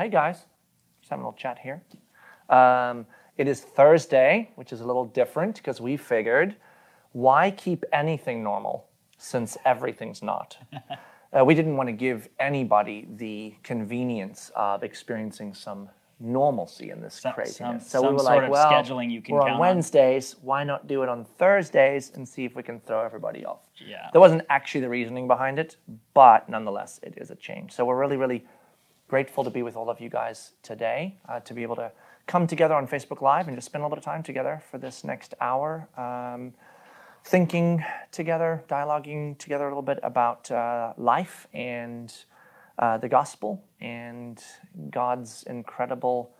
Hey guys, just having a little chat here. Um, it is Thursday, which is a little different because we figured why keep anything normal since everything's not? uh, we didn't want to give anybody the convenience of experiencing some normalcy in this Some- craziness. some- so we were sort like, of well, scheduling you can we're count on on." Wednesdays. Why not do it on Thursdays and see if we can throw everybody off? Yeah. There wasn't actually the reasoning behind it, but nonetheless, it is a change. So we're really, really grateful to be with all of you guys today, uh, to be able to come together on Facebook Live and just spend a little bit of time together for this next hour, um, thinking together, dialoguing together a little bit about uh, life and uh, the gospel and God's incredible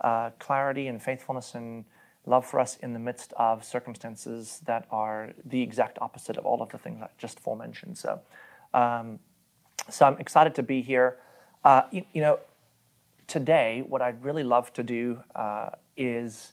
uh, clarity and faithfulness and love for us in the midst of circumstances that are the exact opposite of all of the things I just forementioned. So, um, so I'm excited to be here. Uh, you, you know, today, what I'd really love to do uh, is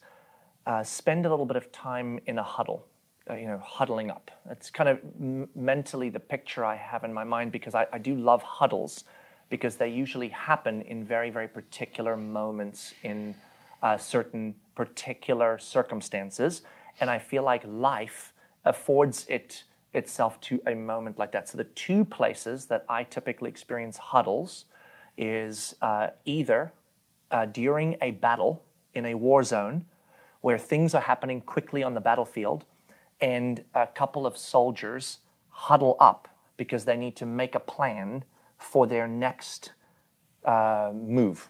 uh, spend a little bit of time in a huddle, uh, you know, huddling up. It's kind of m- mentally the picture I have in my mind because I, I do love huddles because they usually happen in very, very particular moments in uh, certain particular circumstances. And I feel like life affords it itself to a moment like that. So the two places that I typically experience huddles is uh, either uh, during a battle in a war zone where things are happening quickly on the battlefield and a couple of soldiers huddle up because they need to make a plan for their next uh, move.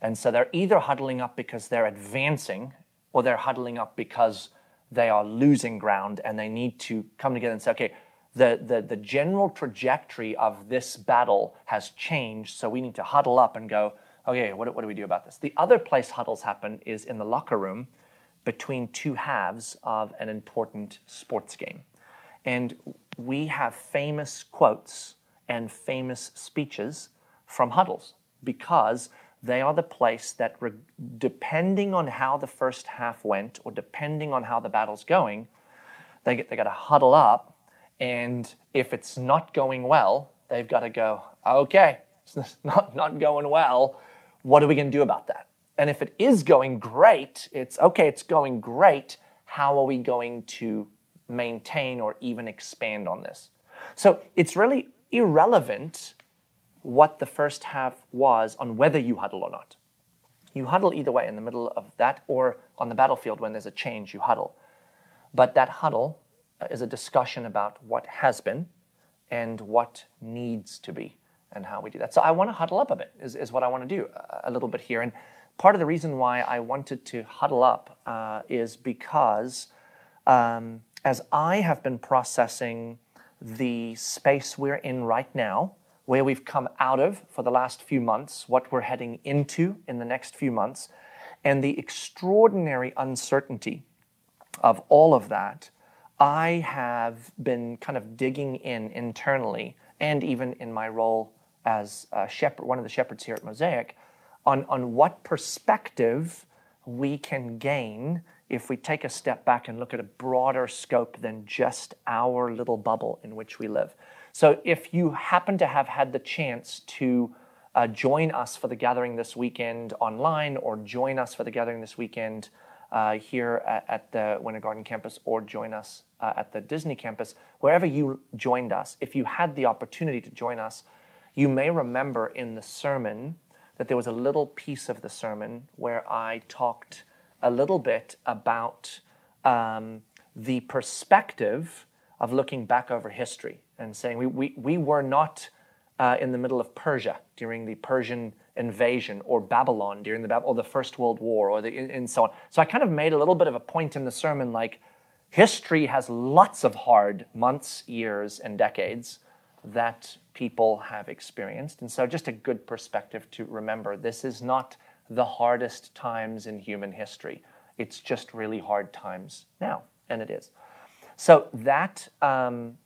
And so they're either huddling up because they're advancing or they're huddling up because they are losing ground and they need to come together and say, okay, the, the, the general trajectory of this battle has changed, so we need to huddle up and go, okay, what, do- what do we do about this? The other place huddles happen is in the locker room between two halves of an important sports game. And we have famous quotes and famous speeches from huddles because they are the place that, re- depending on how the first half went or depending on how the battle's going, they, get, they got to huddle up. And if it's not going well, they've got to go, okay, it's not, not going well. What are we going to do about that? And if it is going great, it's okay, it's going great. How are we going to maintain or even expand on this? So it's really irrelevant what the first half was on whether you huddle or not. You huddle either way in the middle of that or on the battlefield when there's a change, you huddle. But that huddle is a discussion about what has been and what needs to be and how we do that. So I want to huddle up a bit, is, is what I want to do a little bit here. And part of the reason why I wanted to huddle up uh, is because um, as I have been processing the space we're in right now, where we've come out of for the last few months, what we're heading into in the next few months, and the extraordinary uncertainty of all of that, I have been kind of digging in internally and even in my role as shepherd, one of the shepherds here at Mosaic, on, on what perspective we can gain if we take a step back and look at a broader scope than just our little bubble in which we live. So, if you happen to have had the chance to uh, join us for the gathering this weekend online, or join us for the gathering this weekend uh, here at, at the Winter Garden campus, or join us uh, at the Disney campus, wherever you joined us, if you had the opportunity to join us, you may remember in the sermon that there was a little piece of the sermon where I talked a little bit about um, the perspective of looking back over history and saying we, we, we were not uh, in the middle of Persia during the Persian invasion or Babylon during the or the First World War or the and so on. So I kind of made a little bit of a point in the sermon like history has lots of hard months, years, and decades that people have experienced. And so just a good perspective to remember this is not the hardest times in human history. It's just really hard times now, and it is. So that um,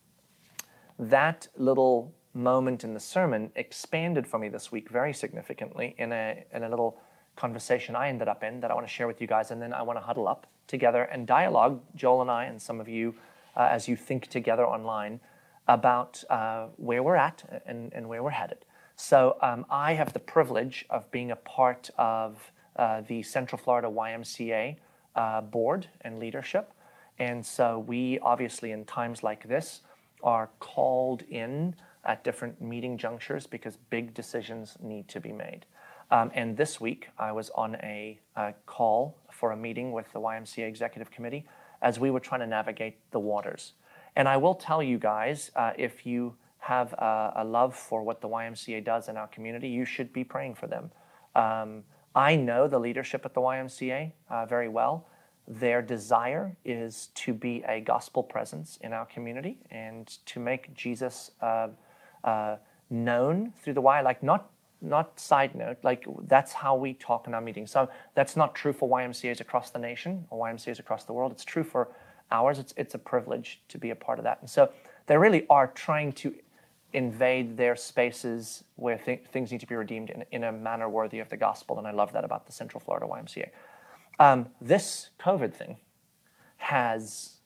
that little moment in the sermon expanded for me this week very significantly in a, in a little conversation I ended up in that I want to share with you guys. And then I want to huddle up together and dialogue, Joel and I, and some of you, uh, as you think together online about uh, where we're at and, and where we're headed. So um, I have the privilege of being a part of uh, the Central Florida YMCA uh, board and leadership. And so we obviously, in times like this, are called in at different meeting junctures because big decisions need to be made. Um, and this week, I was on a, a, call for a meeting with the YMCA Executive Committee as we were trying to navigate the waters. And I will tell you guys uh, if you have a, a, love for what the YMCA does in our community, you should be praying for them. Um, I know the leadership at the YMCA uh, very well. Their desire is to be a gospel presence in our community and to make Jesus uh, uh, known through the Y. Like not not side note, like that's how we talk in our meetings. So that's not true for YMCA's across the nation or YMCA's across the world. It's true for ours. It's it's a privilege to be a part of that. And so they really are trying to invade their spaces where th- things need to be redeemed in, in a manner worthy of the gospel. And I love that about the Central Florida YMCA. Um, this COVID thing has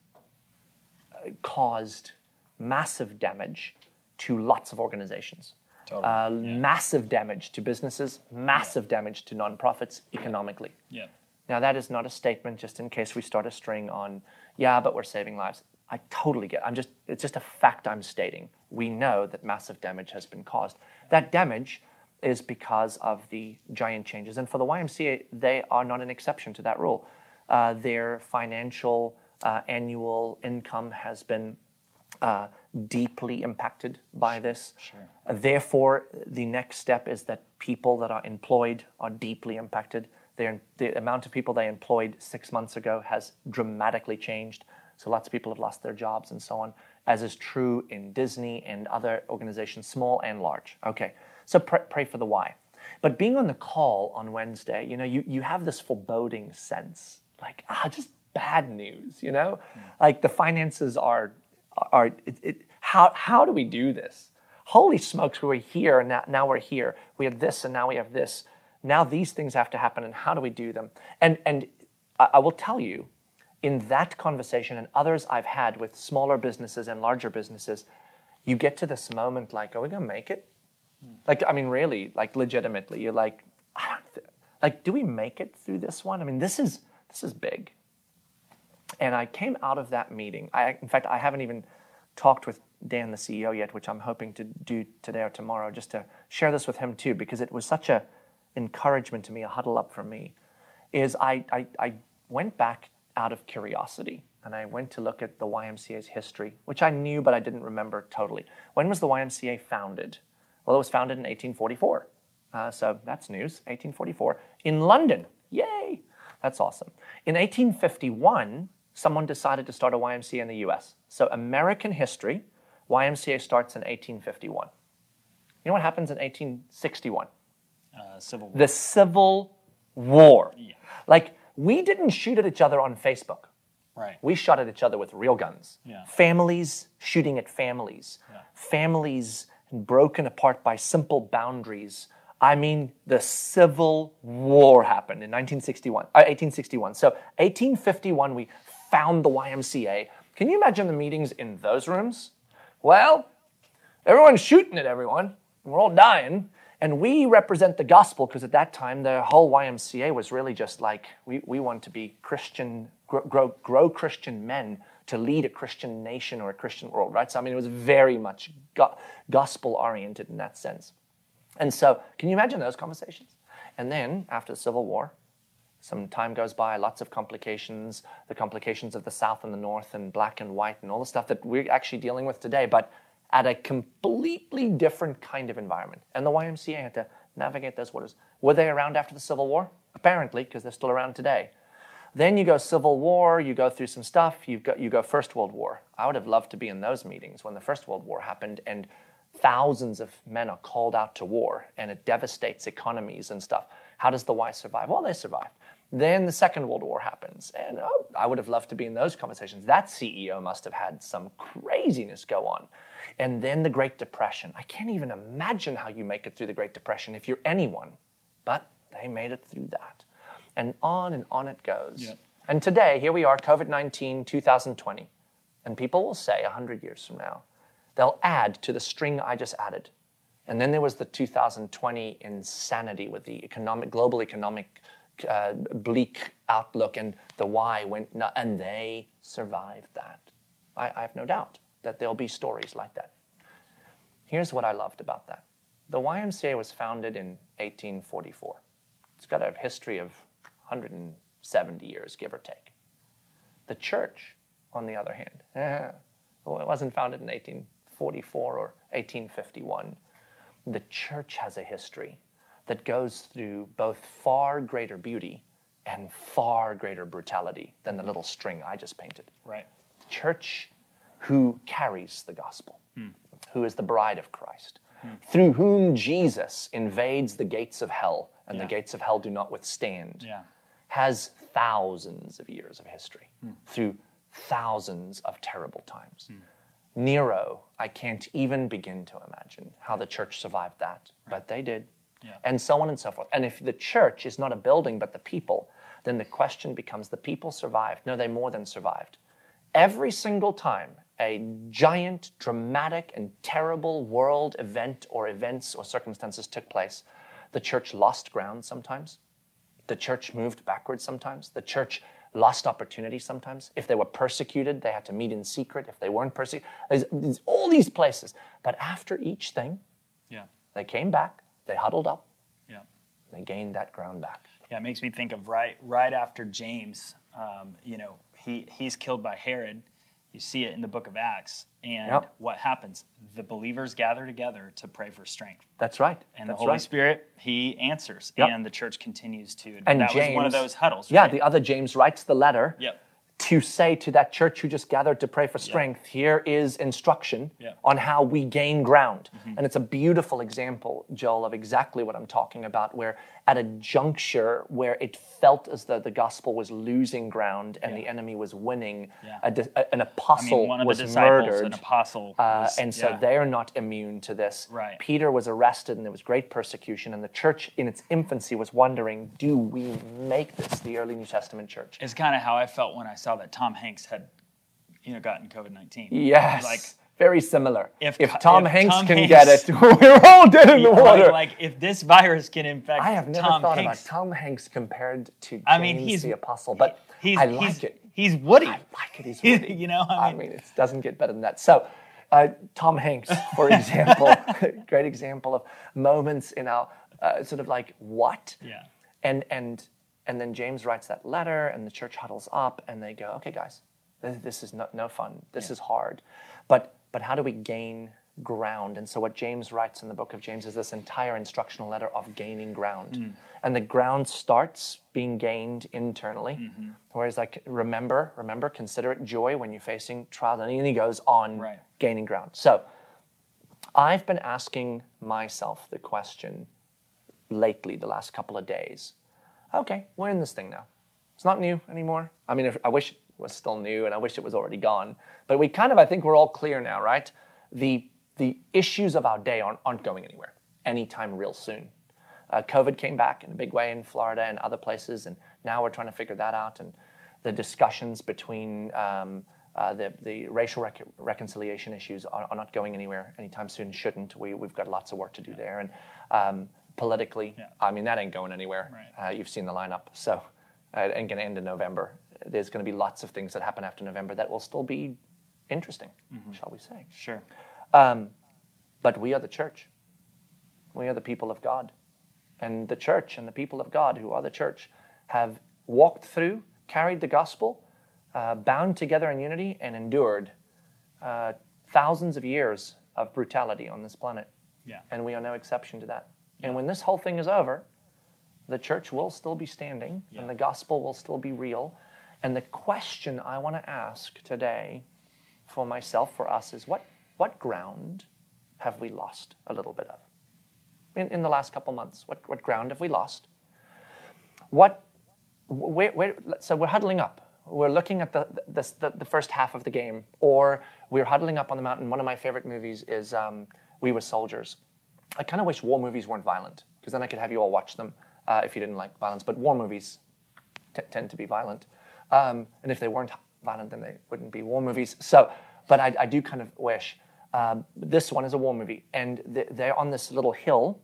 uh, caused massive damage to lots of organizations. Totally. Uh, yeah. Massive damage to businesses, massive yeah. damage to nonprofits economically. Yeah. Now, that is not a statement just in case we start a string on, yeah, but we're saving lives. I totally get it. I'm just, it's just a fact I'm stating. We know that massive damage has been caused. That damage is because of the giant changes. And for the YMCA, they are not an exception to that rule. Uh, their financial uh, annual income has been uh, deeply impacted by this. Sure. therefore, the next step is that people that are employed are deeply impacted. They're, the amount of people they employed six months ago has dramatically changed. So lots of people have lost their jobs and so on, as is true in Disney and other organizations, small and large. Okay. So pray, pray for the Y. But being on the call on Wednesday, you know, you, you have this foreboding sense, like, ah, just bad news, you know? Mm. Like the finances are, are it, it, how, how do we do this? Holy smokes, we were here and now, we're here. We had this and now we have this. Now these things have to happen and how do we do them? And, and I, I will tell you, in that conversation and others I've had with smaller businesses and larger businesses, you get to this moment like, are we going to make it? Like, I mean, really, like, legitimately, you're like, i don't. like, do we make it through this one? I mean, this is this is big. And I came out of that meeting. I, in fact, I haven't even talked with Dan, the CEO, yet, which I'm hoping to do today or tomorrow, just to share this with him too, because it was such a encouragement to me, a huddle up for me. Is I, I, I went back out of curiosity and I went to look at the YMCA's history, which I knew but I didn't remember totally. When was the YMCA founded? Well, it was founded in 1844. Uh, so that's news, 1844. In London, yay! That's awesome. In 1851, someone decided to start a YMCA in the US. So American history, YMCA starts in 1851. You know what happens in 1861? Uh, Civil War. The Civil War. Yeah. Like, we didn't shoot at each other on Facebook. Right. We shot at each other with real guns. Yeah. Families shooting at families. Yeah. Families and broken apart by simple boundaries. I mean, the Civil War happened in 1961, uh, 1861. So 1851, we found the YMCA. Can you imagine the meetings in those rooms? Well, everyone's shooting at everyone. We're all dying. And we represent the gospel because at that time, the whole YMCA was really just like, we, we want to be Christian, grow, grow, grow Christian men to lead a Christian nation or a Christian world, right? So, I mean, it was very much go- gospel oriented in that sense. And so, can you imagine those conversations? And then, after the Civil War, some time goes by, lots of complications, the complications of the South and the North, and black and white, and all the stuff that we're actually dealing with today, but at a completely different kind of environment. And the YMCA had to navigate those waters. Were they around after the Civil War? Apparently, because they're still around today. Then you go Civil War, you go through some stuff, you go, you go First World War. I would have loved to be in those meetings when the First World War happened and thousands of men are called out to war and it devastates economies and stuff. How does the Y survive? Well, they survive. Then the Second World War happens, and oh, I would have loved to be in those conversations. That CEO must have had some craziness go on. And then the Great Depression. I can't even imagine how you make it through the Great Depression if you're anyone, but they made it through that and on and on it goes. Yeah. And today, here we are, COVID 19, 2020. And people will say 100 years from now, they'll add to the string I just added. And then there was the 2020 insanity with the economic, global economic uh, bleak outlook, and the Y went, nu- and they survived that. I, I have no doubt that there'll be stories like that. Here's what I loved about that the YMCA was founded in 1844. It's got a history of 170 years, give or take. The church, on the other hand, well, it wasn't founded in 1844 or 1851. The church has a history that goes through both far greater beauty and far greater brutality than the little string I just painted Right. church who carries the gospel, hmm. who is the bride of Christ, hmm. through whom Jesus invades the gates of hell, and Yeah. the gates of hell do not withstand, Yeah. has thousands of years of history hmm. through thousands of terrible times. Nero, I can't even begin to imagine how the church survived that, but they did. Yeah. And so on and so forth. And if the church is not a building but the people, then the question becomes the people survived. No, they more than survived. Every single time a giant, dramatic, and terrible world event or events or circumstances took place, the church lost ground sometimes. The church moved backwards sometimes. The church lost opportunity sometimes. If they were persecuted, they had to meet in secret. If they weren't persecuted, all these places. But after each thing, Yeah. they came back, they huddled up, Yeah. they gained that ground back. Yeah, it makes me think of right right after James. Um, you know, he he's killed by Herod. You see it in the book of Acts, and Yep. what happens? The believers gather together to pray for strength, That's right. and That's the Holy right. Spirit he answers, Yep. and the church continues to. And that was one of those huddles. Yeah, right? the other James writes the letter Yep. To say to that church who just gathered to pray for strength, here is instruction Yeah. Mm-hmm. on how we gain ground. And it's a beautiful example, Joel, of exactly what I'm talking about, where at a juncture where it felt as though the gospel was losing ground and the enemy was winning, Yeah. a a- an I apostle mean, one of was the murdered. an apostle, Uh, and so yeah. they're not immune to this. Right. Peter was arrested and there was great persecution, and the church in its infancy was wondering, do we make this the early New Testament church? It's kind of how I felt when I saw that Tom Hanks had, you know, gotten COVID nineteen. Yes. Like very similar. If- Tom if Hanks Tom can Hanks- get it, we're all dead in the water. like if this virus can infect I have never Tom thought Hanks, about Tom Hanks compared to James I mean, he's the Apostle, but he's, I like he's, it. He's Woody. I like it. He's Woody. you know, I mean, it doesn't get better than that. So, uh, Tom Hanks, for example, great example of moments in our uh, sort of like what, yeah, and and and then James writes that letter, and the church huddles up, and they go, "Okay, guys, this, this is no, no fun. This is hard, but but how do we gain ground?" And so, what James writes in the book of James is this entire instructional letter of gaining ground, mm. and the ground starts being gained internally. Mm-hmm. Whereas, like, remember, remember, consider it joy when you're facing trials, and then he goes on Right. gaining ground. So, I've been asking myself the question lately, the last couple of days. Okay, we're in this thing now. It's not new anymore. I mean, if, I wish was still new, and I wish it was already gone. But we kind of, I think, we're all clear now, right? The the issues of our day aren't, aren't going anywhere anytime real soon. Uh, COVID came back in a big way in Florida and other places, and now we're trying to figure that out. And the discussions between um, uh, the, the racial rec- reconciliation issues are, are not going anywhere anytime soon. Shouldn't we? We've got lots of work to do there. And um, politically, Yeah. I mean, that ain't going anywhere. Right. Uh, you've seen the lineup, so uh, it ain't going to end in November. There's going to be lots of things that happen after November that will still be interesting, shall we say? sure. Um, but we are the church. We are the people of God. And the church and the people of God, who are the church, have walked through, carried the gospel, uh, bound together in unity, and endured uh, thousands of years of brutality on this planet. Yeah. And we are no exception to that. And when this whole thing is over, the church will still be standing Yeah. and the gospel will still be real. And the question I want to ask today for myself, for us, is what, what ground have we lost a little bit of? In, in the last couple months, what, what ground have we lost? What, where, where, so we're huddling up. We're looking at the, the, the, the first half of the game, or we're huddling up on the mountain. One of my favorite movies is um, We Were Soldiers. I kind of wish war movies weren't violent, because then I could have you all watch them uh, if you didn't like violence. But war movies tend to be violent. Um, and if they weren't violent, then they wouldn't be war movies. So, but I, I do kind of wish Um, this one is a war movie, and th- they're on this little hill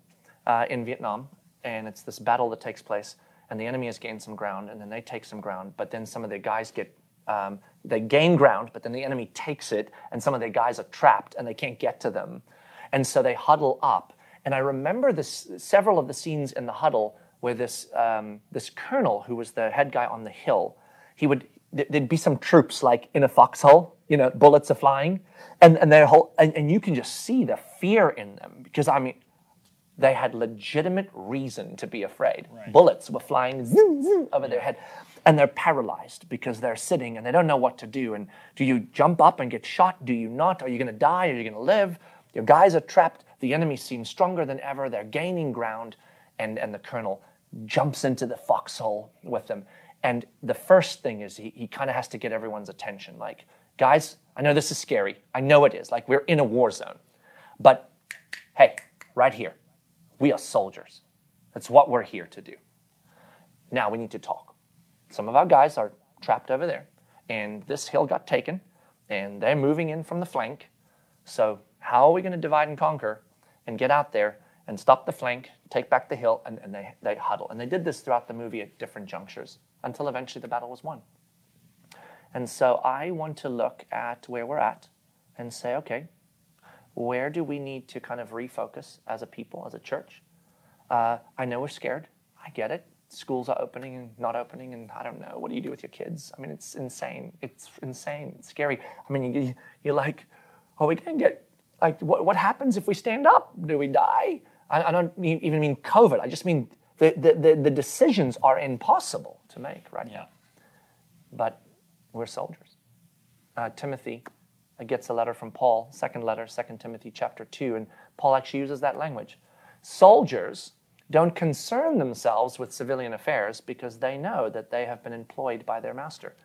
uh, in Vietnam, and it's this battle that takes place, and the enemy has gained some ground, and then they take some ground, but then some of their guys get um, they gain ground, but then the enemy takes it, and some of their guys are trapped, and they can't get to them, and so they huddle up. And I remember this several of the scenes in the huddle where this um, this colonel, who was the head guy on the hill, he would there'd be some troops like in a foxhole, you know, bullets are flying, and and their whole and, and you can just see the fear in them because I mean, they had legitimate reason to be afraid. Bullets were flying zoom, zoom, over their head, and they're paralyzed because they're sitting and they don't know what to do. And do you jump up and get shot? Do you not? Are you going to die? Are you going to live? Your guys are trapped. The enemy seems stronger than ever. They're gaining ground, and and the colonel jumps into the foxhole with them. And the first thing is he, he kind of has to get everyone's attention. Like, guys, I know this is scary. I know it is. Like, we're in a war zone. But hey, right here, we are soldiers. That's what we're here to do. Now we need to talk. Some of our guys are trapped over there, and this hill got taken, and they're moving in from the flank. So, how are we going to divide and conquer and get out there and stop the flank, take back the hill, and, and they, they huddle? And they did this throughout the movie at different junctures until eventually the battle was won. And so, I want to look at where we're at and say, okay, where do we need to kind of refocus as a people, as a church? Uh, I know we're scared. I get it. Schools are opening and not opening, and I don't know. What do you do with your kids? I mean, it's insane. It's insane. It's scary. I mean, you, you're like, are we going to get, like, what, what happens if we stand up? Do we die? I, I don't even mean COVID. I just mean the, the, the, the decisions are impossible to make right Yeah. now. But we're soldiers. Uh, Timothy uh, gets a letter from Paul, second letter, 2 Timothy chapter 2, and Paul actually uses that language. Soldiers don't concern themselves with civilian affairs because they know that they have been employed by their master.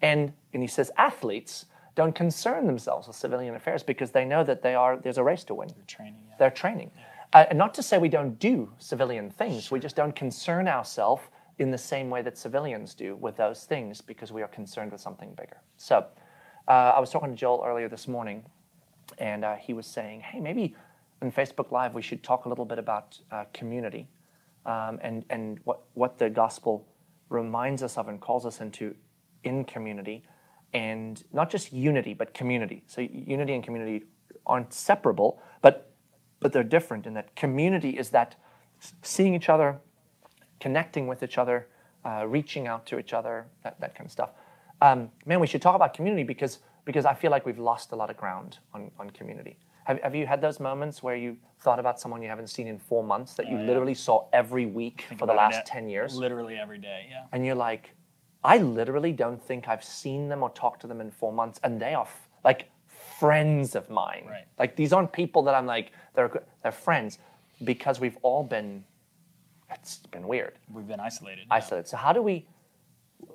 And, and he says athletes don't concern themselves with civilian affairs because they know that they are, there's a race to win. Training. Yeah. They're training. Uh, and not to say we don't do civilian things, we just don't concern ourselves in the same way that civilians do with those things because we are concerned with something bigger. So uh, I was talking to Joel earlier this morning, and uh, he was saying, hey, maybe on Facebook Live we should talk a little bit about uh, community um, and, and what, what the gospel reminds us of and calls us into in community. And not just unity, but community. So unity and community aren't separable, but but they're different in that community is that seeing each other, connecting with each other, uh, reaching out to each other, that, that kind of stuff. Um, man, we should talk about community because because I feel like we've lost a lot of ground on, on community. Have, have you had those moments where you thought about someone you haven't seen in four months that you yeah. literally saw every week for the last it 10 years? Literally every day. Yeah. and you're like, I literally don't think I've seen them or talked to them in four months, and they are f- like friends of mine. Right. Like these aren't people that I'm like they're they're friends because we've all been. It's been weird, We've been isolated. isolated. So how do we?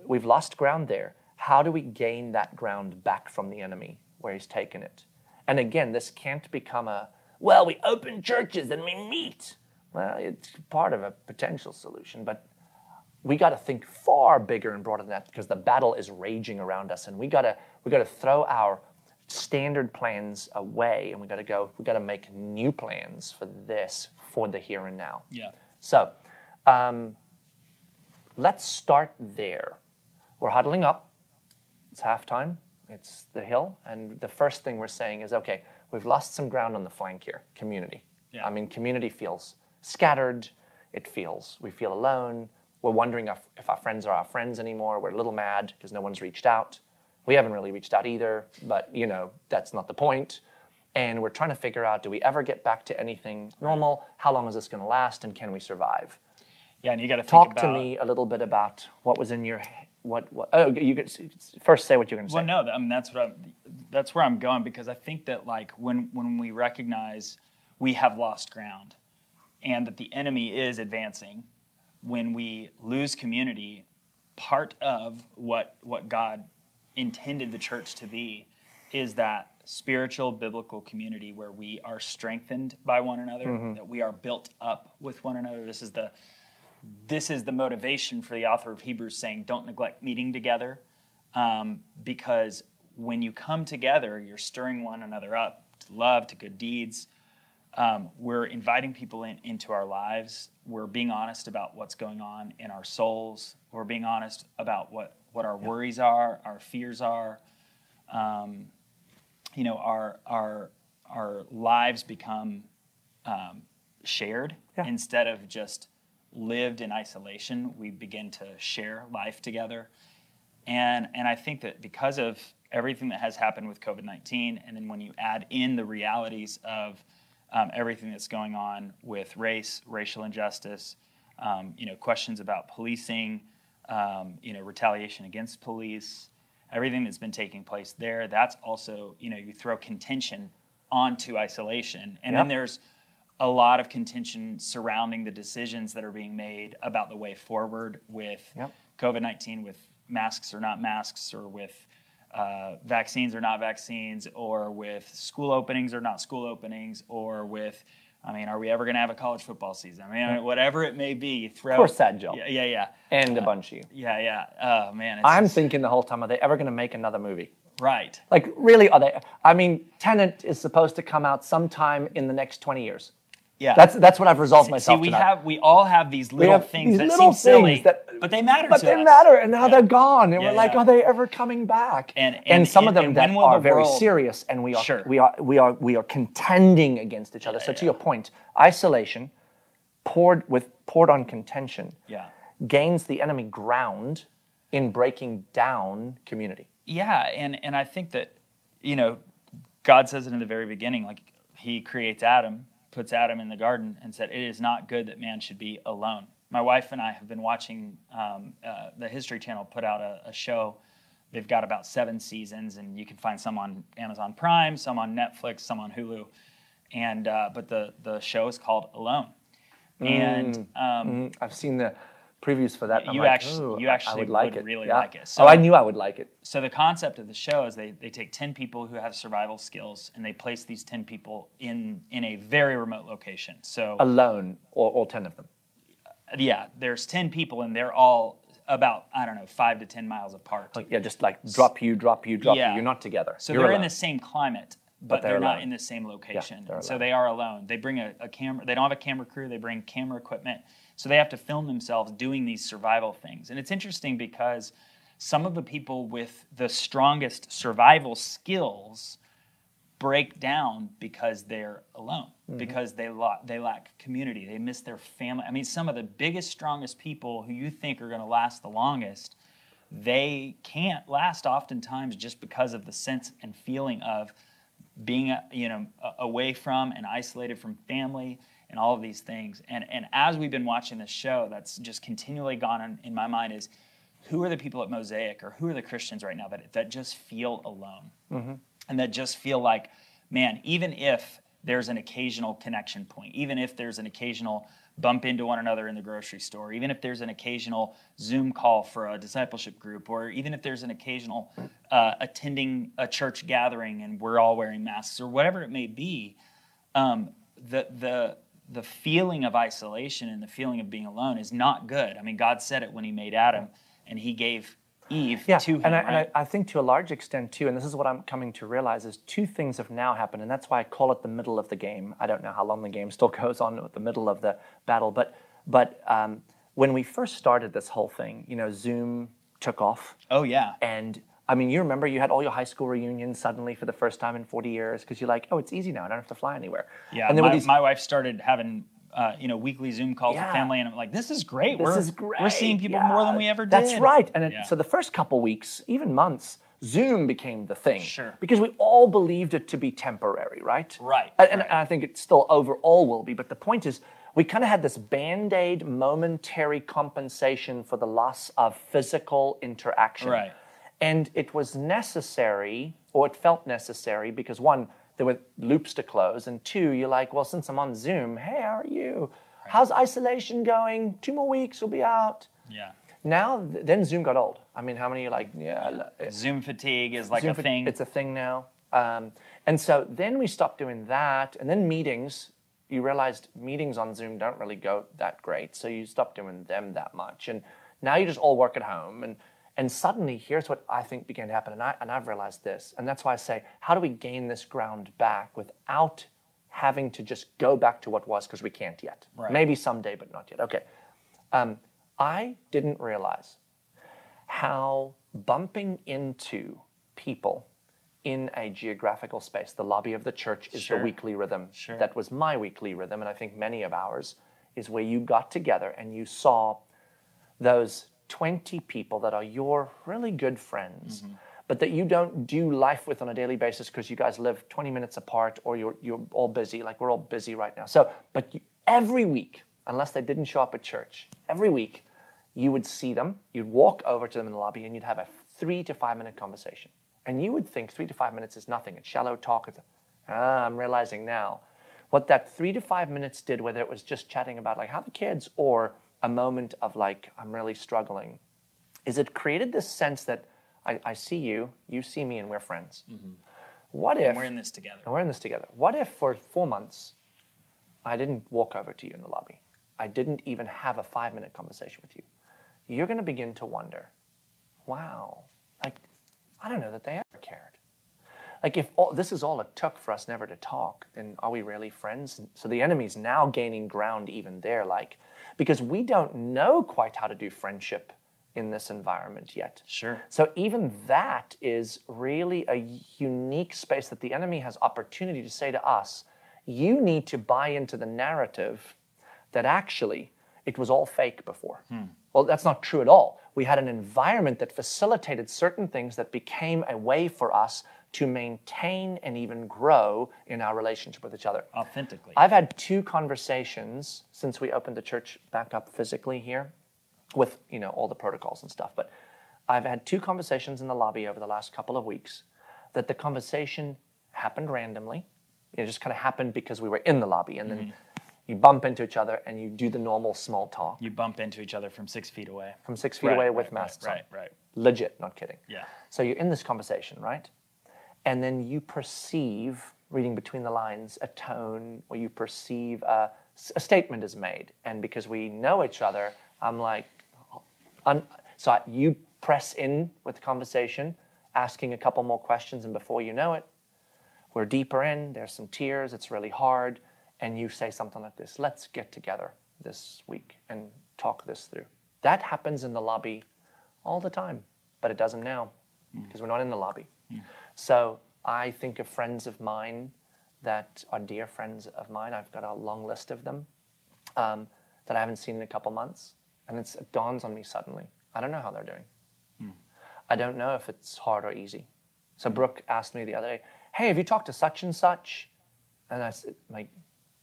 We've lost ground there. How do we gain that ground back from the enemy where he's taken it? And again, this can't become a well. We open churches and we meet. Well, it's part of a potential solution, but we got to think far bigger and broader than that because the battle is raging around us and we got to we got to throw our standard plans away and we got to go we got to make new plans for this for the here and now Yeah. So um, let's start there. We're huddling up. It's halftime. It's the hill. And the first thing we're saying is okay we've lost some ground on the flank here community. Yeah. i mean community feels scattered. It feels we feel alone. We're wondering if, if our friends are our friends anymore. We're a little mad because no one's reached out. We haven't really reached out either but you know that's not the point and we're trying to figure out do we ever get back to anything normal how long is this going to last and can we survive Yeah. And you got to talk think to me a little bit about what was in your what, what oh you could first say what you're going to say Well, no, I mean that's what I'm. That's where I'm going because I think that like when when we recognize we have lost ground, and that the enemy is advancing, when we lose community, part of what what God intended the church to be is that spiritual biblical community where we are strengthened by one another, that we are built up with one another. This is the this is the motivation for the author of Hebrews saying, don't neglect meeting together. Um, because when you come together, you're stirring one another up to love, to good deeds. Um, we're inviting people in, into our lives. We're being honest about what's going on in our souls. We're being honest about what, what our worries are, our fears are. Um, you know, our, our, our lives become um, shared Yeah. instead of just lived in isolation. We begin to share life together. And, and I think that because of everything that has happened with COVID 19, and then when you add in the realities of um, everything that's going on with race, racial injustice, um, you know, questions about policing, um, you know, retaliation against police, everything that's been taking place there, that's also, you know, you throw contention onto isolation. And Yep. then there's a lot of contention surrounding the decisions that are being made about the way forward with Yep. COVID 19, with masks or not masks, or with uh, vaccines or not vaccines, or with school openings or not school openings, or with, I mean, are we ever going to have a college football season? I mean, whatever it may be, throw. Of course, sad job. Yeah, yeah, yeah. And a uh, bunch of you. Yeah, yeah. Oh, man. It's I'm just- thinking the whole time, are they ever going to make another movie? right. Like, really, are they? I mean, Tenet is supposed to come out sometime in the next 20 years. Yeah. That's that's what I've resolved See, myself See, we to. have we all have these little have things these that little seem silly, things that- but they matter but they us. matter, and now Yeah. they're gone, and Yeah, we're like, yeah. Oh, are they ever coming back? And- and- some of them and that are the very world- serious, and we are Sure. we are we are we are contending against each other. so to your point, isolation poured with poured on contention Yeah. gains the enemy ground in breaking down community. Yeah, and and I think that you know, God says it in the very beginning, like He creates Adam, puts Adam in the garden, and said, "It is not good that man should be alone." My wife and I have been watching um, uh, the History Channel put out a, a show. They've got about seven seasons, and you can find some on Amazon Prime, some on Netflix, some on Hulu, and uh, but the the show is called Alone, and um, Mm, I've seen the previews for that. You like, actu- you actually would like would it. really Yeah. like it. oh, I knew I would like it. so the concept of the show is they, they take 10 people who have survival skills and they place these 10 people in in a very remote location so Alone, or all ten of them. Uh, yeah there's 10 people and they're all about i don't know 5 to 10 miles apart Like, yeah, just like drop you, drop you, drop Yeah. you. You're not together. so You're they're in the same climate but, they're they're, not in the same location they're so they are alone they bring a, a camera they don't have a camera crew they bring camera equipment so they have to film themselves doing these survival things. And it's interesting because some of the people with the strongest survival skills break down because they're alone mm-hmm. because they la- they lack community. They miss their family. I mean some of the biggest strongest people who you think are going to last the longest they can't last oftentimes just because of the sense and feeling of being you know away from and isolated from family and all of these things. And and as we've been watching this show that's just continually gone on in my mind is who are the people at mosaic or who are the christians right now that that just feel alone? And that just feel like man even if there's an occasional connection point even if there's an occasional bump into one another in the grocery store even if there's an occasional zoom call for a discipleship group or even if there's an occasional uh, attending a church gathering and we're all wearing masks or whatever it may be um, the the the feeling of isolation and the feeling of being alone is not good. I mean, God said it when He made Adam, and He gave Eve Yeah, to him. and, I, right? and I, I think to a large extent too, and this is what I'm coming to realize is two things have now happened, and that's why I call it the middle of the game. I don't know how long the game still goes on at the middle of the battle, but but um, when we first started this whole thing, you know, Zoom took off, oh yeah, and I mean, you remember you had all your high school reunions suddenly for the first time in 40 years because you're like, oh, it's easy now, I don't have to fly anywhere. yeah. and then my, these my wife started having. Uh, you know, weekly Zoom calls Yeah. with family, and I'm like, "This is great. This we're is great. we're seeing people yeah. more than we ever did." That's right. And it, Yeah. so the first couple weeks, even months, Zoom became the thing. Sure. Because we all believed it to be temporary, right? Right, And, and right. I think it still overall will be. But the point is, we kind of had this band aid momentary compensation for the loss of physical interaction. Right. And it was necessary, or it felt necessary, because one, there were loops to close, and two, you're like, well, since I'm on Zoom, hey, how are you? How's isolation going? Two more weeks, we'll be out. yeah. Now, th- then Zoom got old. I mean, how many are like, yeah, Zoom fatigue is like Zoom a fa- thing. It's a thing now. Um, and so then we stopped doing that. And then meetings, you realized meetings on Zoom don't really go that great. So you stopped doing them that much. And now you just all work at home. And, And suddenly, here's what I think began to happen. And, I, and I've realized this. And that's why I say, how do we gain this ground back without having to just go back to what was? Because we can't yet. Right. Maybe someday, but not yet. Okay. Um, I didn't realize how bumping into people in a geographical space, the lobby of the church is Sure. the weekly rhythm. Sure. That was my weekly rhythm, and I think many of ours, is where you got together and you saw those 20 people that are your really good friends, but that you don't do life with on a daily basis because you guys live 20 minutes apart or you're, you're all busy, like we're all busy right now. So, but you, every week, unless they didn't show up at church, every week you would see them, you'd walk over to them in the lobby and you'd have a three to five minute conversation. And you would think three to five minutes is nothing. It's shallow talk. It's, ah, I'm realizing now what that three to five minutes did, whether it was just chatting about like how the kids or a moment of like, I'm really struggling, is it created this sense that I, I see you, you see me, and we're friends. Mm-hmm. What if And we're in this together. we're in this together. What if for four months I didn't walk over to you in the lobby? I didn't even have a five minute conversation with you. You're going to begin to wonder, wow, like, I don't know that they ever cared. Like, if all, this is all it took for us never to talk, then are we really friends? So the enemy's now gaining ground even there, like, because we don't know quite how to do friendship in this environment yet. Sure. So even that is really a unique space that the enemy has opportunity to say to us, you need to buy into the narrative that actually it was all fake before. Hmm. Well, that's not true at all. We had an environment that facilitated certain things that became a way for us to maintain and even grow in our relationship with each other. Authentically. I've had two conversations since we opened the church back up physically here with, you know, all the protocols and stuff. But I've had two conversations in the lobby over the last couple of weeks that the conversation happened randomly. It just kind of happened because we were in the lobby and then mm-hmm. you bump into each other and you do the normal small talk you bump into each other from six feet away. from six feet Right, away with right, masks on. Right, right. Legit, not kidding. Yeah. So you're in this conversation, right? And then you perceive, reading between the lines, a tone, or you perceive a, a statement is made. And because we know each other, I'm like, un, so I, you press in with the conversation, asking a couple more questions, and before you know it, we're deeper in, there's some tears, it's really hard, and you say something like this let's get together this week and talk this through. That happens in the lobby all the time, but it doesn't now hmm. because we're not in the lobby. Hmm. So I think of friends of mine that are dear friends of mine. I've got a long list of them um, that I haven't seen in a couple months, and it's, it dawns on me suddenly. I don't know how they're doing. Hmm. I don't know if it's hard or easy. So hmm. Brooke asked me the other day, "Hey, have you talked to such and such?" And I said, "Like,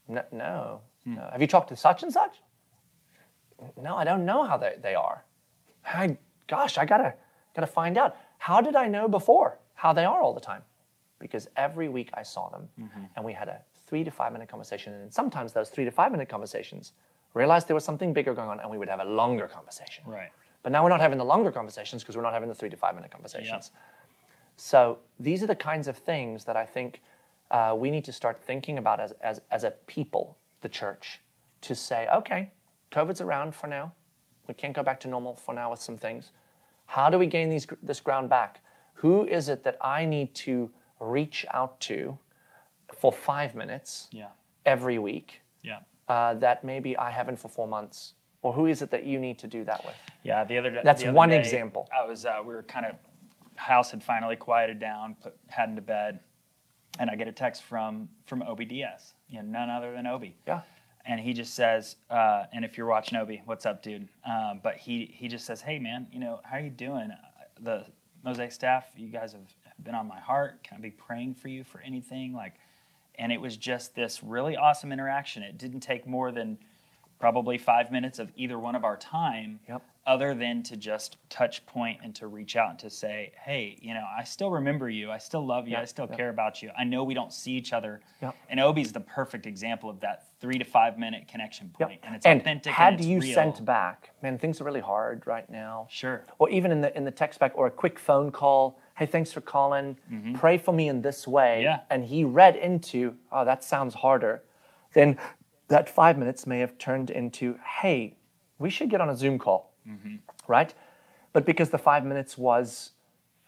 no, no. no. Have you talked to such and such?" No, I don't know how they, they are. I, gosh, I gotta gotta find out. How did I know before how they are all the time? Because every week I saw them, and we had a three to five minute conversation, and sometimes those three to five minute conversations realized there was something bigger going on, and we would have a longer conversation. Right. But now we're not having the longer conversations because we're not having the three to five minute conversations. So these are the kinds of things that I think uh, we need to start thinking about as, as, as a people, the church, to say, okay, COVID's around for now. We can't go back to normal for now with some things. How do we gain these, this ground back? Who is it that I need to reach out to for five minutes Yeah. every week Yeah. uh, that maybe I haven't for four months? Or who is it that you need to do that with? Yeah, the other day. That's other one day, example. I was, uh, we were kind of, house had finally quieted down, put, heading to bed, and I get a text from from OBDS, you know, none other than Obi. Yeah. And he just says, uh, and if you're watching Obi, what's up, dude? Um, but he he just says, hey man, you know, how are you doing? Uh, The Mosaic staff, you guys have been on my heart. Can I be praying for you for anything? Like, and it was just this really awesome interaction. It didn't take more than probably five minutes of either one of our time Yep. Other than to just touch point and to reach out and to say hey you know i still remember you i still love you Yep, i still yep. care about you i know we don't see each other Yep. and obi's the perfect example of that three to five minute connection point and it's and authentic had and it's you real. sent back, man, things are really hard right now. sure Or even in the in the text back or a quick phone call. Hey, thanks for calling. Pray for me in this way. Mm-hmm. Yeah. And he read into, oh, that sounds harder. Then that five minutes may have turned into, hey, we should get on a Zoom call, Mm-hmm. right? But because the five minutes was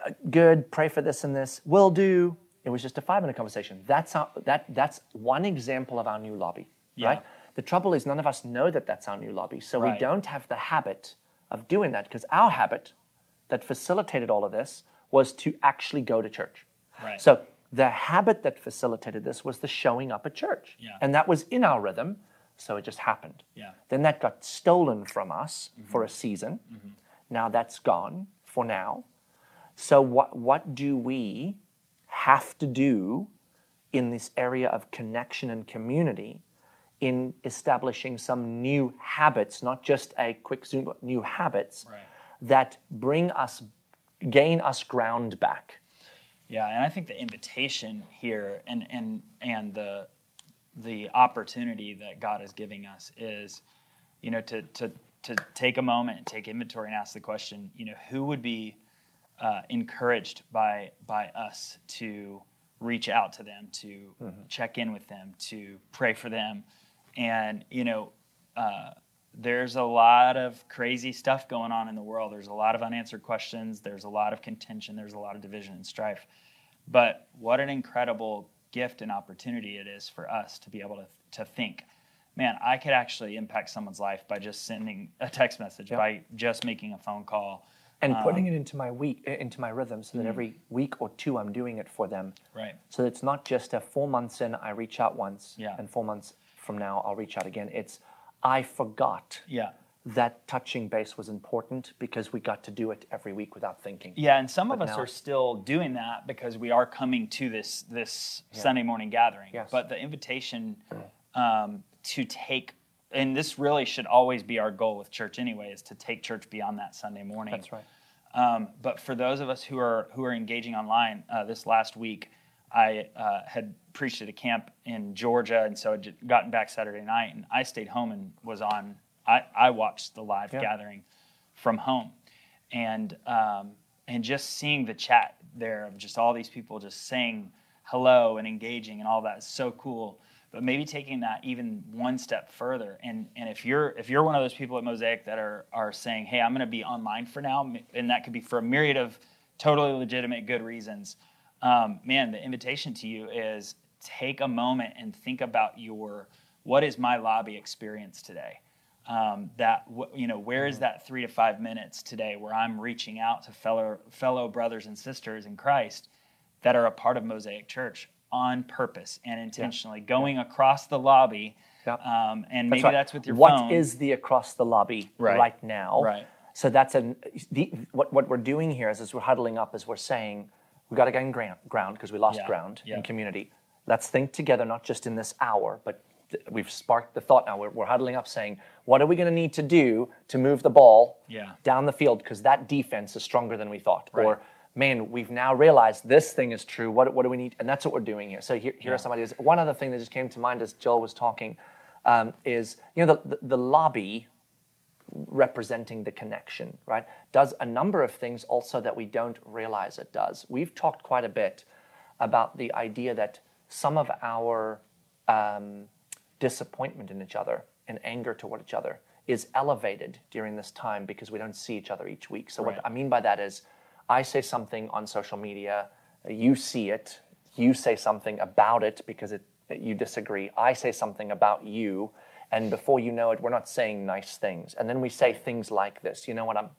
uh, good, pray for this and this, will do. It was just a five minute conversation. That's our, that that's one example of our new lobby, Yeah. right? The trouble is none of us know that that's our new lobby, so we don't have the habit of doing that because our habit that facilitated all of this was to actually go to church. Right. So the habit that facilitated this was the showing up at church, Yeah. and that was in our rhythm, so it just happened. Yeah. Then that got stolen from us Mm-hmm. for a season. Now that's gone for now. So what what do we have to do in this area of connection and community in establishing some new habits, not just a quick zoom, but new habits Right. that bring us gain us ground back. Yeah, and I think the invitation here and and and the the opportunity that God is giving us is, you know, to to to take a moment and take inventory and ask the question, you know, who would be uh, encouraged by by us to reach out to them, to check in with them, to pray for them, and you know, uh, there's a lot of crazy stuff going on in the world. There's a lot of unanswered questions. There's a lot of contention. There's a lot of division and strife. But what an incredible gift and opportunity it is for us to be able to, to think, man, I could actually impact someone's life by just sending a text message, Yep. by just making a phone call. and Um, putting it into my week into my rhythm so that every week or two I'm doing it for them. Right. So it's not just a four months in I reach out once, Yeah. and four months from now I'll reach out again. It's I forgot Yeah. That touching base was important because we got to do it every week without thinking. Yeah, and some of us now- are still doing that because we are coming to this this Sunday morning gathering. Yes. But the invitation um, to take, and this really should always be our goal with church anyway, is to take church beyond that Sunday morning. That's right. Um, but for those of us who are who are engaging online, uh, this last week, I uh, had preached at a camp in Georgia, and so I'd gotten back Saturday night, and I stayed home and was on. I, I watched the live Yeah. gathering from home, and um, and just seeing the chat there of just all these people just saying hello and engaging and all that is so cool. But maybe taking that even one step further, and and if you're if you're one of those people at Mosaic that are are saying, hey, I'm going to be online for now, and that could be for a myriad of totally legitimate good reasons. Um, man, the invitation to you is take a moment and think about your what is my lobby experience today um, that you know where is that three to five minutes today where i'm reaching out to fellow fellow brothers and sisters in christ that are a part of mosaic church on purpose and intentionally going across the lobby Yeah. um, and maybe right. that's with your What phone is the across the lobby Right. right, now? Right. So that's an the, what what we're doing here is as we're huddling up is we're saying we got to gain ground because we lost Yeah. ground Yeah. in community. Let's think together, not just in this hour, but we've sparked the thought now. We're, we're huddling up saying, what are we going to need to do to move the ball Yeah. down the field because that defense is stronger than we thought, Right. or man, we've now realized this thing is true. What, what do we need? And that's what we're doing here. So here, here are some ideas. One other thing that just came to mind as Joel was talking um, is, you know, the, the, the lobby representing the connection, right, does a number of things also that we don't realize it does. We've talked quite a bit about the idea that some of our um, disappointment in each other and anger toward each other is elevated during this time because we don't see each other each week. So, Right. what I mean by that is, I say something on social media, you see it, you say something about it because it, you disagree, I say something about you, and before you know it, we're not saying nice things. And then we say things like this you know what, I'm,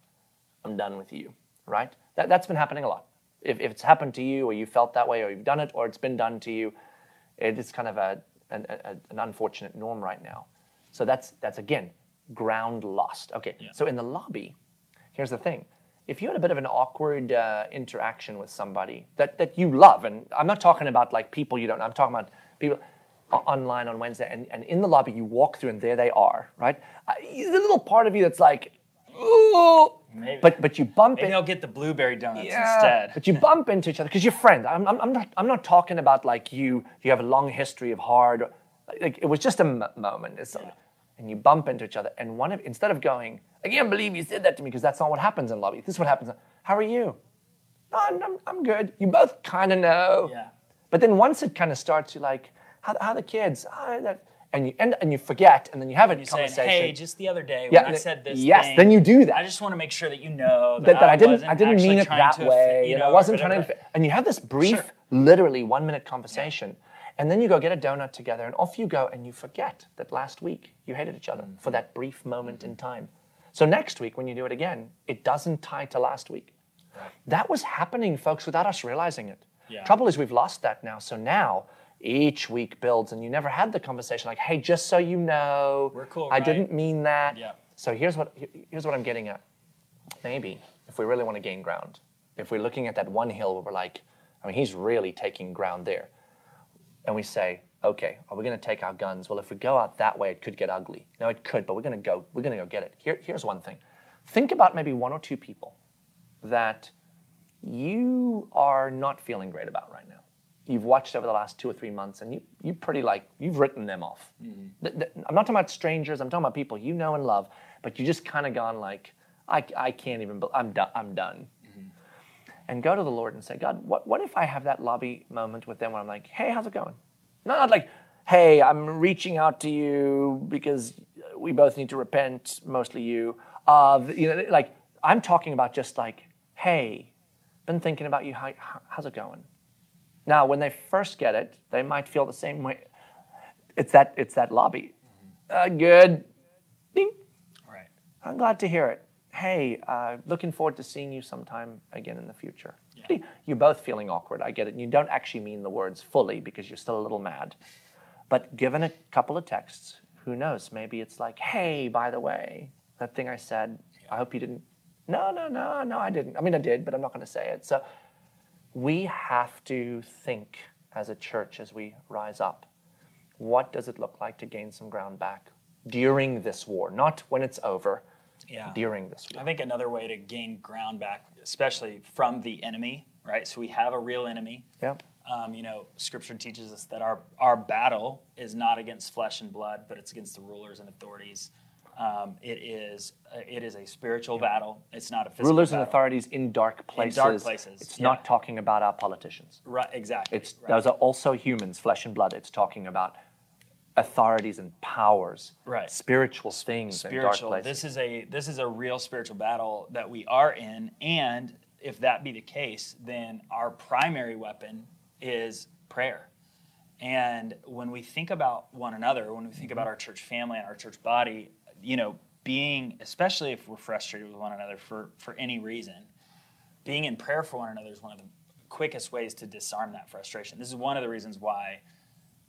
I'm done with you, right? That, that's been happening a lot. If, if it's happened to you, or you felt that way, or you've done it, or it's been done to you, it is kind of a, an, a, an unfortunate norm right now. So that's, that's again, ground lost. Okay, Yeah. so in the lobby, here's the thing. If you had a bit of an awkward uh, interaction with somebody that, that you love, and I'm not talking about like people you don't, I'm talking about people online on Wednesday, and, and in the lobby you walk through and there they are, right? Uh, there's a little part of you that's like, ooh, Maybe- but but you bump maybe it. they'll get the blueberry donuts Yeah, instead But you bump into each other because you're friends. I'm, I'm, I'm, not, I'm not talking about like you, you have a long history of hard, like it was just a m- moment. It's, And you bump into each other. And one of, instead of going, I can't believe you said that to me because that's not what happens in lobby. This is what happens. How are you? No, I'm, I'm, I'm good. You both kind of know. Yeah. But then once it kind of starts, you're like, how, how the kids? Ah, that, and you and, and you forget, and then you have a You conversation. hey, just the other day Yeah, when I said this. yes, thing, then you do that. I just want to make sure that you know that, that, that I, didn't I didn't mean it that way, you know, I wasn't trying to. And you have this brief, Sure. literally one minute conversation, and then you go get a donut together, and off you go, and you forget that last week you hated each other for that brief moment in time. So next week when you do it again, it doesn't tie to last week. That was happening, folks, without us realizing it. Yeah. Trouble is we've lost that now. So now each week builds, and you never had the conversation like, "Hey, just so you know, We're cool, I right?" didn't mean that." Yeah. So here's what here's what I'm getting at. Maybe if we really want to gain ground, if we're looking at that one hill where we're like, I mean, he's really taking ground there, and we say, okay, are we going to take our guns? Well, if we go out that way, it could get ugly. No, it could, but we're going to go. We're going to go get it. Here, here's one thing. Think about maybe one or two people that you are not feeling great about right now. You've watched over the last two or three months, and you you pretty like you've written them off. Mm-hmm. Th- I'm not talking about strangers. I'm talking about people you know and love, but you just kind of gone like, I, I can't even. I'm done. I'm done. Mm-hmm. And go to the Lord and say, God, what what if I have that lobby moment with them where I'm like, Hey, how's it going? Not, not like, Hey, I'm reaching out to you because we both need to repent, mostly you. Of you know, like I'm talking about just like, Hey, been thinking about you. How- how's it going? Now, when they first get it, they might feel the same way. It's that it's that lobby. Uh, good. Ding. Right. I'm glad to hear it. Hey, uh, looking forward to seeing you sometime again in the future. You're both feeling awkward. I get it. And you don't actually mean the words fully because you're still a little mad. But given a couple of texts, who knows? Maybe it's like, hey, by the way, that thing I said, I hope you didn't. No, no, no, no, I didn't. I mean, I did, but I'm not going to say it. So we have to think as a church as we rise up what does it look like to gain some ground back during this war, not when it's over, Yeah. during this war. I think another way to gain ground back, especially from the enemy, right? So we have a real enemy. Yeah. Um, you know, Scripture teaches us that our our battle is not against flesh and blood, but it's against the rulers and authorities. Um, it is uh, it is a spiritual battle. It's not a physical Rulers and authorities in dark places. In dark places, It's yeah. not talking about our politicians. Right, exactly. It's right. those are also humans, flesh and blood. It's talking about authorities and powers, Right. spiritual things spiritual. This is a this is a real spiritual battle that we are in, and if that be the case, then our primary weapon is prayer. And when we think about one another, when we think about our church family and our church body, you know, being especially if we're frustrated with one another for for any reason, being in prayer for one another is one of the quickest ways to disarm that frustration. This is one of the reasons why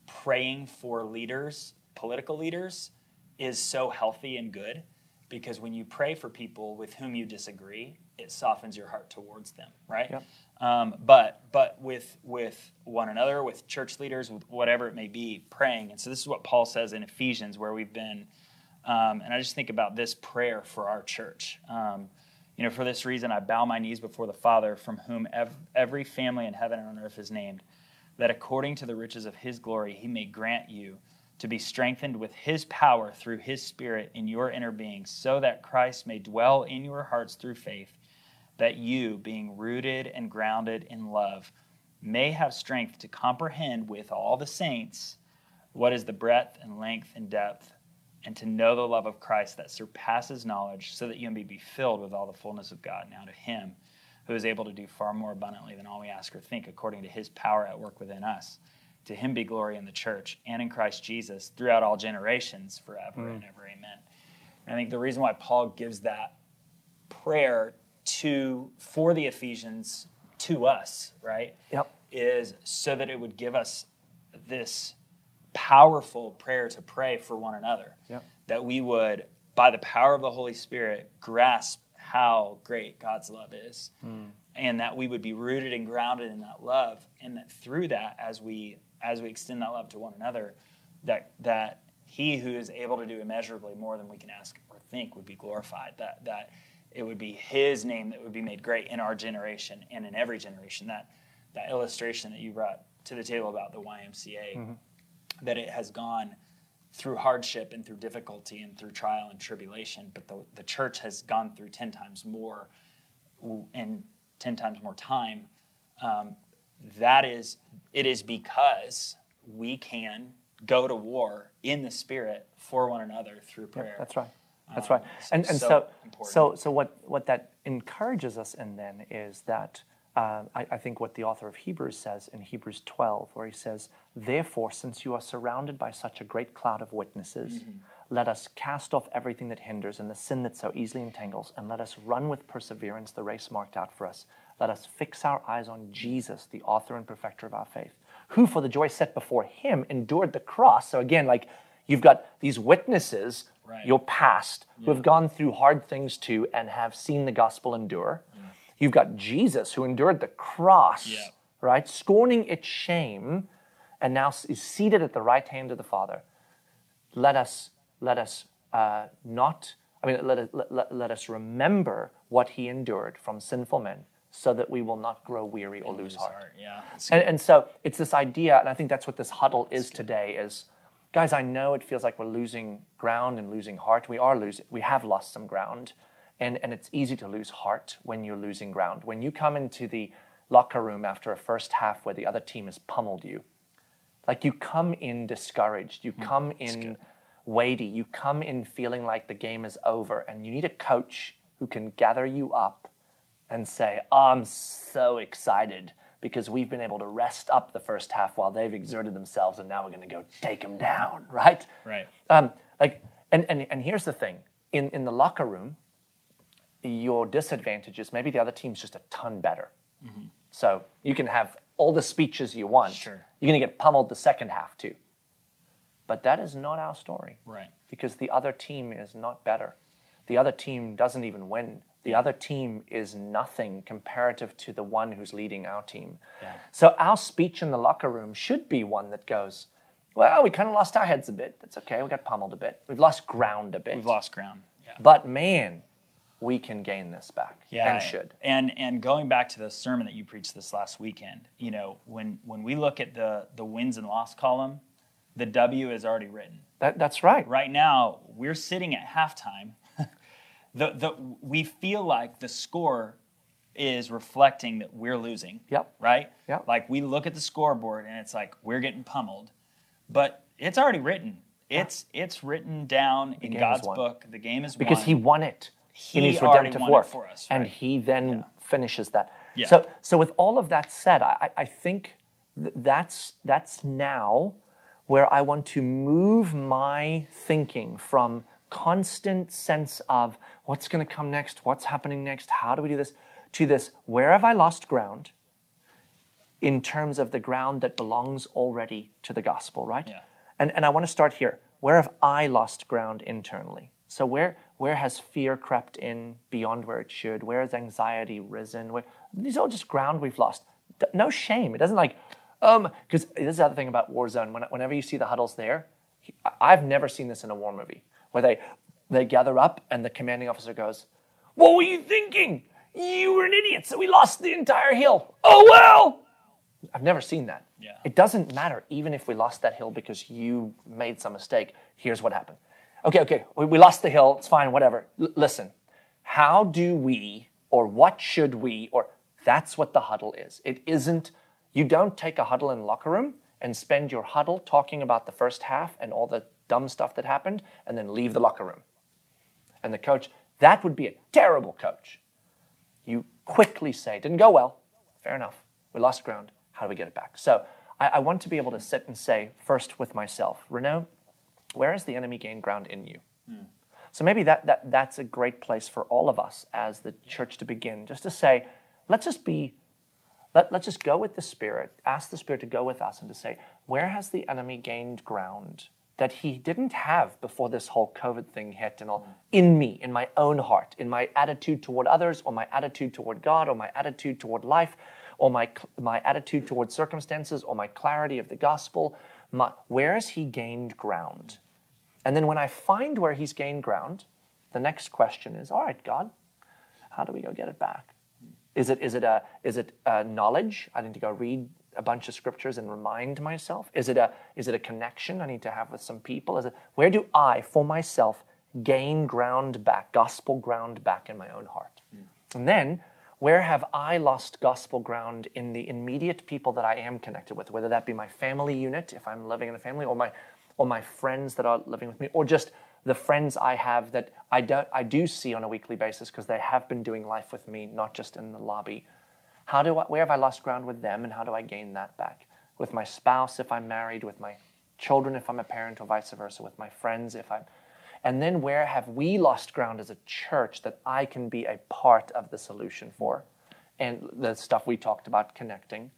praying for leaders, political leaders, is so healthy and good because when you pray for people with whom you disagree, it softens your heart towards them, right? Yep. Um, but but with with one another, with church leaders, with whatever it may be, praying. And so this is what Paul says in Ephesians, where we've been. Um, and I just think about this prayer for our church. Um, you know, for this reason, I bow my knees before the Father, from whom ev- every family in heaven and on earth is named, that according to the riches of his glory, he may grant you to be strengthened with his power through his Spirit in your inner being, so that Christ may dwell in your hearts through faith, that you, being rooted and grounded in love, may have strength to comprehend with all the saints what is the breadth and length and depth, and to know the love of Christ that surpasses knowledge, so that you may be filled with all the fullness of God. Now to him who is able to do far more abundantly than all we ask or think, according to his power at work within us. To him be glory in the church and in Christ Jesus throughout all generations, forever and mm. ever. Amen. And I think the reason why Paul gives that prayer to for the Ephesians to us, right? Yep. Is so that it would give us this powerful prayer to pray for one another. Yep. That we would, by the power of the Holy Spirit, grasp how great God's love is. Hmm. And that we would be rooted and grounded in that love. And that through that, as we as we extend that love to one another, that that he who is able to do immeasurably more than we can ask or think would be glorified. That that it would be his name that would be made great in our generation and in every generation. That that illustration that you brought to the table about the YMCA, mm-hmm. That it has gone through hardship and through difficulty and through trial and tribulation, but the, the church has gone through 10 times more and 10 times more time. Um, that is, it is because we can go to war in the spirit for one another through prayer. That's right. That's Um, right. And and so so so so what what that encourages us in then is that uh, I, I think what the author of Hebrews says in Hebrews 12, where he says, "Therefore, since you are surrounded by such a great cloud of witnesses, Mm-hmm. let us cast off everything that hinders and the sin that so easily entangles, and let us run with perseverance the race marked out for us. Let us fix our eyes on Jesus, the author and perfecter of our faith, who, for the joy set before him, endured the cross." So again, like you've got these witnesses Right. your past who have gone through hard things too and have seen the gospel endure. You've got Jesus who endured the cross, Yeah. right? Scorning its shame and now is seated at the right hand of the Father. Let us, let us uh, not, I mean, let, us- let, let, let us remember what he endured from sinful men so that we will not grow weary or lose heart. Heart, Yeah. And, and so it's this idea, and I think that's what this huddle is today. Is guys, I know it feels like we're losing ground and losing heart. We are losing. We have lost some ground, and and it's easy to lose heart when you're losing ground. When you come into the locker room after a first half where the other team has pummeled you, like you come in discouraged, you come in weighty, you come in feeling like the game is over, and you need a coach who can gather you up and say, I'm so excited because we've been able to rest up the first half while they've exerted themselves, and now we're going to go take them down, right? Right. Um, like, and, and, and here's the thing in, in the locker room, your disadvantage is maybe the other team's just a ton better. Mm-hmm. So you can have all the speeches you want. Sure. You're going to get pummeled the second half too. But that is not our story Right. because the other team is not better. The other team doesn't even win. The other team is nothing comparative to the one who's leading our team. Yeah. So our speech in the locker room should be one that goes, well, we kind of lost our heads a bit. That's okay. We got pummeled a bit. We've lost ground a bit. We've lost ground. Yeah. But man, we can gain this back yeah, and should. And and going back to the sermon that you preached this last weekend, you know, when when we look at the the wins and loss column, the W is already written. That, that's right. Right now, we're sitting at halftime. the the we feel like the score is reflecting that we're losing. Yep. Right? Yep. Like we look at the scoreboard and it's like we're getting pummeled. But it's already written. It's it's written down in God's book. The game is won. because won. he won it in He his already redemptive work, for us, and he then Yeah. finishes that. Yeah. So, so with all of that said, I, I- I think th- that's that's now where I want to move my thinking from constant sense of what's going to come next, what's happening next, how do we do this, to this where have I lost ground in terms of the ground that belongs already to the gospel, right? Yeah. And, and I want to start here. Where have I lost ground internally? So where where has fear crept in beyond where it should? Where has anxiety risen? Where, these are all just ground we've lost. No shame. It doesn't like, um, because this is the other thing about Warzone. When, whenever you see the huddles there, I've never seen this in a war movie where they they gather up and the commanding officer goes, "What were you thinking? You were an idiot, so we lost the entire hill. Oh well." I've never seen that. Yeah. It doesn't matter, even if we lost that hill because you made some mistake. Here's what happened. Okay, okay, we, lost the hill. It's fine, whatever. L- listen, how do we, or what should we, or that's what the huddle is. It isn't, you don't take a huddle in locker room and spend your huddle talking about the first half and all the dumb stuff that happened and then leave the locker room. And the coach, that would be a terrible coach you quickly say, didn't go well. Fair enough. We lost ground. How do we get it back? So I, I want to be able to sit and say, first with myself, Renault, where has the enemy gained ground in you? Hmm. So maybe that, that that's a great place for all of us as the church to begin, just to say, let's just be, let, let's just go with the Spirit, ask the Spirit to go with us and to say, where has the enemy gained ground that he didn't have before this whole COVID thing hit and all hmm. in me, in my own heart, in my attitude toward others, or my attitude toward God, or my attitude toward life, or my, my attitude toward circumstances, or my clarity of the gospel. My, where has he gained ground? And then when I find where he's gained ground, the next question is, all right, God, how do we go get it back? Is it is it a is it a knowledge? I need to go read a bunch of scriptures and remind myself. Is it a is it a connection I need to have with some people? Is it where do I for myself gain ground back, gospel ground back in my own heart? Hmm. And then where have I lost gospel ground in the immediate people that I am connected with, whether that be my family unit, if I'm living in a family, or my or my friends that are living with me, or just the friends I have that I don't I do see on a weekly basis because they have been doing life with me, not just in the lobby. How do I, where have I lost ground with them, and how do I gain that back? With my spouse, if I'm married, with my children, if I'm a parent, or vice versa, with my friends, if I'm and then where have we lost ground as a church that I can be a part of the solution for? And the stuff we talked about connecting.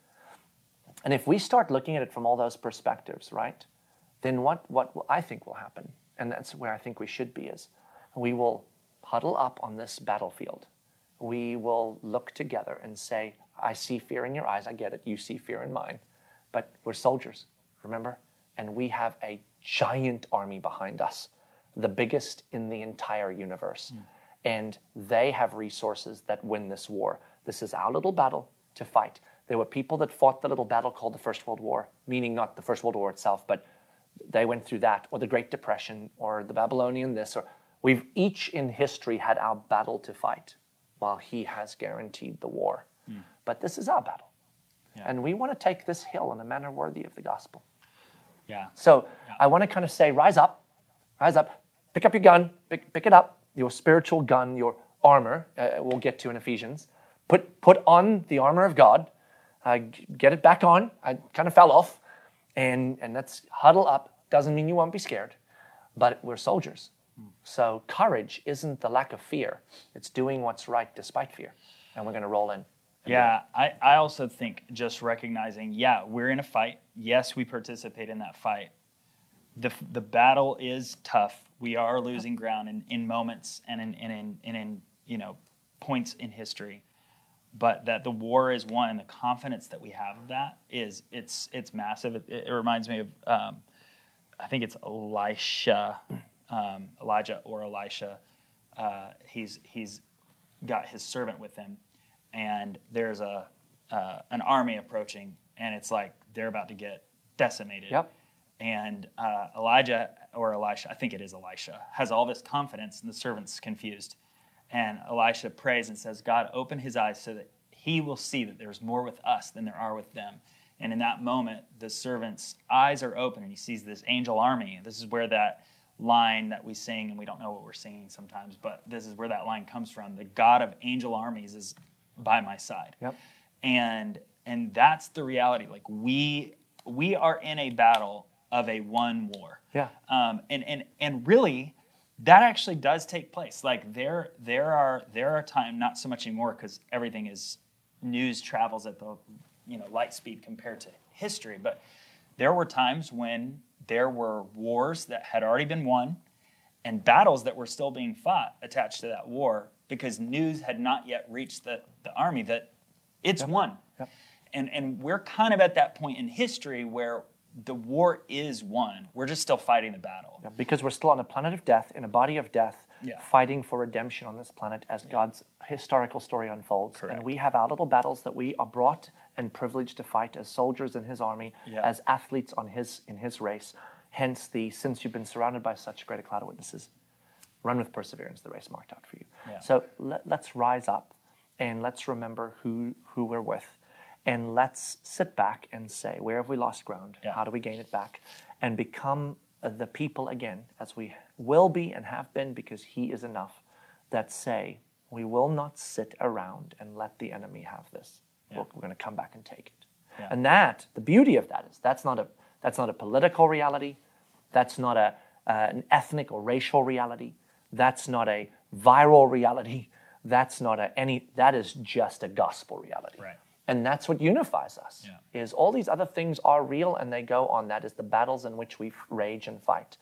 And if we start looking at it from all those perspectives, right, then what, what I think will happen, and that's where I think we should be, is we will huddle up on this battlefield. We will look together and say, I see fear in your eyes, I get it, you see fear in mine, but we're soldiers, remember? And we have a giant army behind us the biggest in the entire universe. Mm. And they have resources that win this war. This is our little battle to fight. There were people that fought the little battle called the First World War, meaning not the First World War itself, but they went through that, or the Great Depression, or the Babylonian this, or we've each in history had our battle to fight while he has guaranteed the war. Mm. But this is our battle. Yeah. And we want to take this hill in a manner worthy of the gospel. Yeah. So yeah. I want to kind of say, rise up, rise up, pick up your gun, pick, pick it up, your spiritual gun, your armor, uh, we'll get to in Ephesians. Put, put on the armor of God, uh, get it back on. I kind of fell off, and, and let's huddle up. Doesn't mean you won't be scared, but we're soldiers. So courage isn't the lack of fear, it's doing what's right despite fear. And we're going to roll in. Yeah, I, I also think just recognizing, yeah, we're in a fight. Yes, we participate in that fight. The, the battle is tough we are losing ground in, in moments and in, in, and in you know points in history. But that the war is won and the confidence that we have of that is it's it's massive. It, it reminds me of um, i think it's elisha um, elijah or elisha. Uh, he's he's got his servant with him and there's a uh, an army approaching and it's like they're about to get decimated. Yep. And uh, elijah or Elisha, I think it is Elisha, has all this confidence, and the servant's confused. And Elisha prays and says, God, open his eyes so that he will see that there's more with us than there are with them. And in that moment, the servant's eyes are open and he sees this angel army. This is where that line that we sing, and we don't know what we're singing sometimes, but this is where that line comes from. The God of angel armies is by my side. Yep. And and that's the reality. Like we we are in a battle of a one war. Yeah. Um, and and and really, that actually does take place. Like there there are there are times not so much anymore because everything is news travels at the you know light speed compared to history. But there were times when there were wars that had already been won and battles that were still being fought attached to that war because news had not yet reached the, the army that it's yep. won. Yep. And, and we're kind of at that point in history where the war is won. We're just still fighting the battle. Yeah, because we're still on a planet of death, in a body of death, yeah. fighting for redemption on this planet as God's historical story unfolds. Correct. And we have our little battles that we are brought and privileged to fight as soldiers in His army, yeah. as athletes on His in His race. Hence, the since you've been surrounded by such great a cloud of witnesses, run with perseverance the race marked out for you. So let, let's rise up and let's remember who who we're with and let's sit back and say, where have we lost ground? Yeah. How do we gain it back? And become the people again, as we will be and have been, because He is enough, that say, we will not sit around and let the enemy have this. Yeah. We're, we're going to come back and take it. Yeah. And that, the beauty of that is, that's not a that's not a political reality. That's not a uh, an ethnic or racial reality. That's not a viral reality. That's not a any. That is just a gospel reality. Right. And that's what unifies us. Yeah. Is all these other things are real and they go on. That is the battles in which we rage and fight.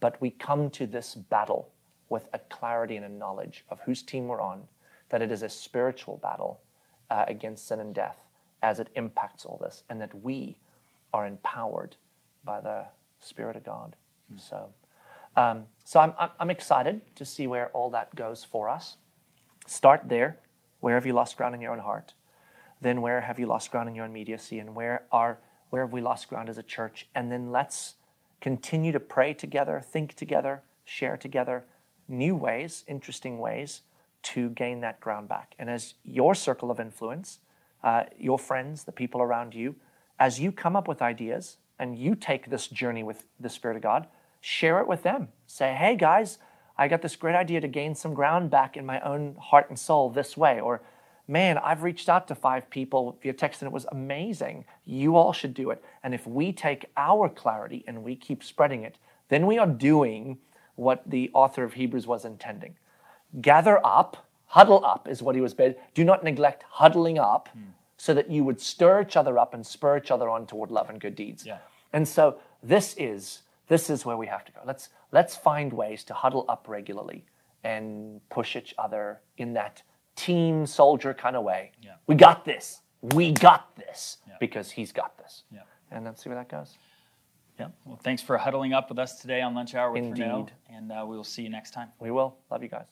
But we come to this battle with a clarity and a knowledge of whose team we're on, that it is a spiritual battle uh, against sin and death as it impacts all this, and that we are empowered by the Spirit of God. Mm. So, um, so I'm, I'm excited to see where all that goes for us. Start there. Where have you lost ground in your own heart? Then where have you lost ground in your immediacy and where are where have we lost ground as a church and then let's continue to pray together think together share together new ways interesting ways to gain that ground back. And as your circle of influence, uh, your friends, the people around you, as you come up with ideas and you take this journey with the Spirit of God, share it with them. Say, hey guys, I got this great idea to gain some ground back in my own heart and soul this way. Or, man, I've reached out to five people via text and it was amazing. You all should do it. And if we take our clarity and we keep spreading it, then we are doing what the author of Hebrews was intending. Gather up, huddle up is what he was bid. Do not neglect huddling up hmm. so that you would stir each other up and spur each other on toward love and good deeds. Yeah. And so this is this is where we have to go. Let's let's find ways to huddle up regularly and push each other in that team soldier kind of way. Yeah. We got this. We got this Yeah. because he's got this. Yeah. And let's see where that goes. Yeah. Well, thanks for huddling up with us today on Lunch Hour with Indeed. and uh, we will see you next time. We will. Love you guys.